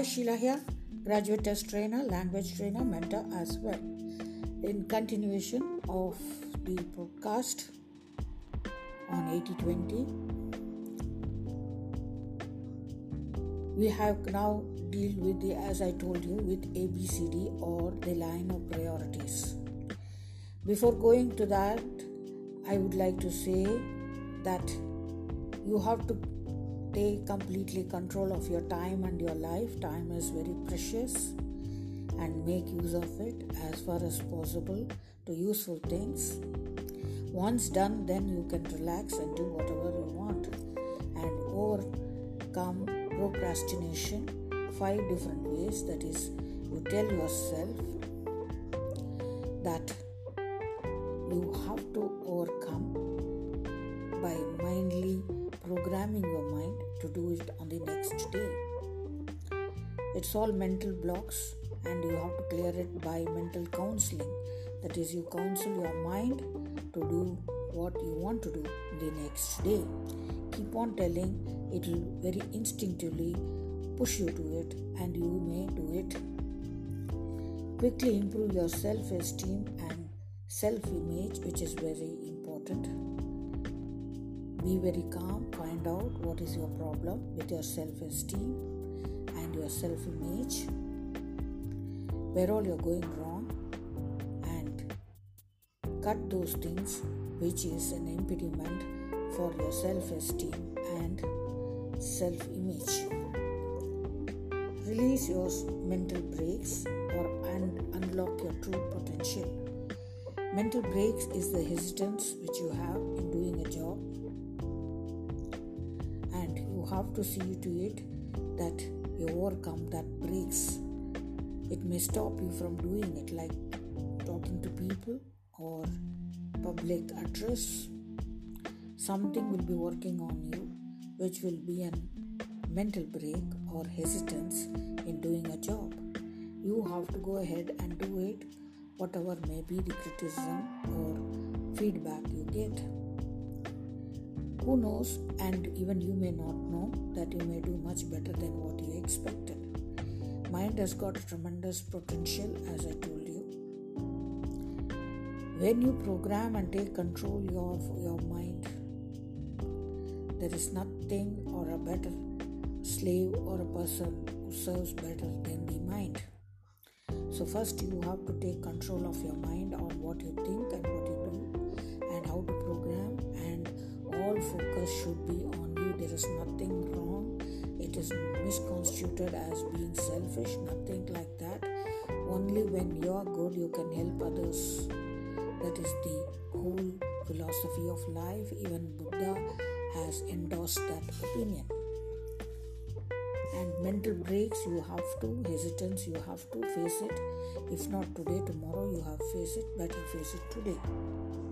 Hi, Sheila here, graduate test trainer, language trainer, mentor as well. In continuation of the podcast on 8020, we have now deal with the as I told you with ABCD or the line of priorities. Before going to that, I would like to say that you have to take completely control of your time and your life. Time is very precious and make use of it as far as possible to useful things. Once done, then you can relax and do whatever you want and overcome procrastination five different ways. That is, you tell yourself that you have to overcome by mindly programming your mind to do it on the next day. It's all mental blocks, and you have to clear it by mental counseling. That is, you counsel your mind to do what you want to do the next day. Keep on telling, it will very instinctively push you to it, and you may do it. Quickly improve your self esteem and self image, which is very important be very calm, find out what is your problem with your self esteem and your self image, where all you're going wrong, and cut those things which is an impediment for your self esteem and self image. Release your mental brakes or and unlock your true potential. Mental brakes is the hesitance which you have in doing a job have to see to it that you overcome that brakes. It may stop you from doing it, like talking to people or public address. Something will be working on you, which will be a mental brake or hesitance in doing a job. You have to go ahead and do it, whatever may be the criticism or feedback you get. Who knows, and even you may not know that you may do much better than what you expected. Mind has got tremendous potential, as I told you. When you program and take control of your mind, there is nothing or a better slave or a person who serves better than the mind. So, first, you have to take control of your mind on what you think and what you do, and how to program all focus should be on you. There is nothing wrong. It is misconstrued as being selfish, nothing like that. Only when you are good, you can help others. That is the whole philosophy of life. Even Buddha has endorsed that opinion. And mental brakes, you have to, hesitance, you have to face it. If not today, tomorrow, you have face it. Better face it today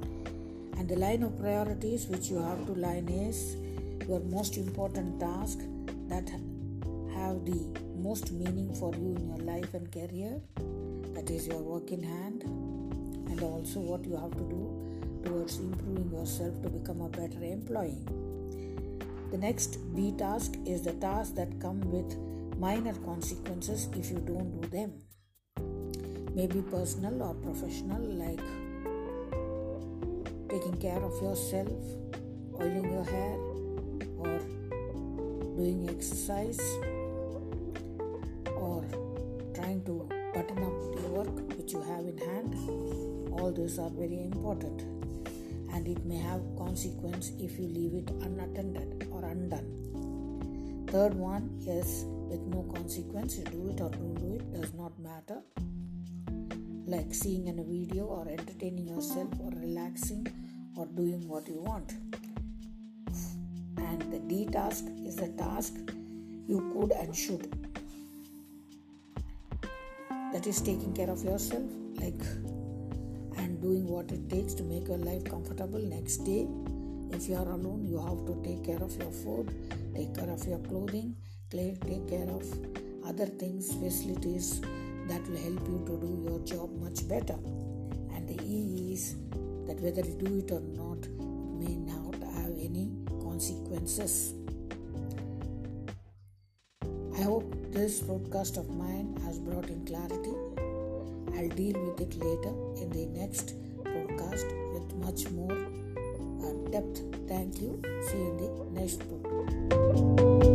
and the line of priorities which you have to line is your most important task that have the most meaning for you in your life and career. That is your work in hand. And also what you have to do towards improving yourself to become a better employee. The next b task is the task that come with minor consequences if you don't do them. Maybe personal or professional like taking care of yourself, oiling your hair, or doing exercise, or trying to button up the work which you have in hand. All those are very important and it may have consequence if you leave it unattended or undone. Third one is with no consequence, you do it or don't do it, does not matter like seeing in a video or entertaining yourself or relaxing or doing what you want. And the D task is the task you could and should. That is taking care of yourself, like and doing what it takes to make your life comfortable next day. If you are alone, you have to take care of your food, take care of your clothing, take care of other things, facilities that will help you to do your job much better. And the E is that whether you do it or not may not have any consequences. I hope this broadcast of mine has brought in clarity. I'll deal with it later in the next podcast with much more uh, depth. Thank you. See you in the next podcast.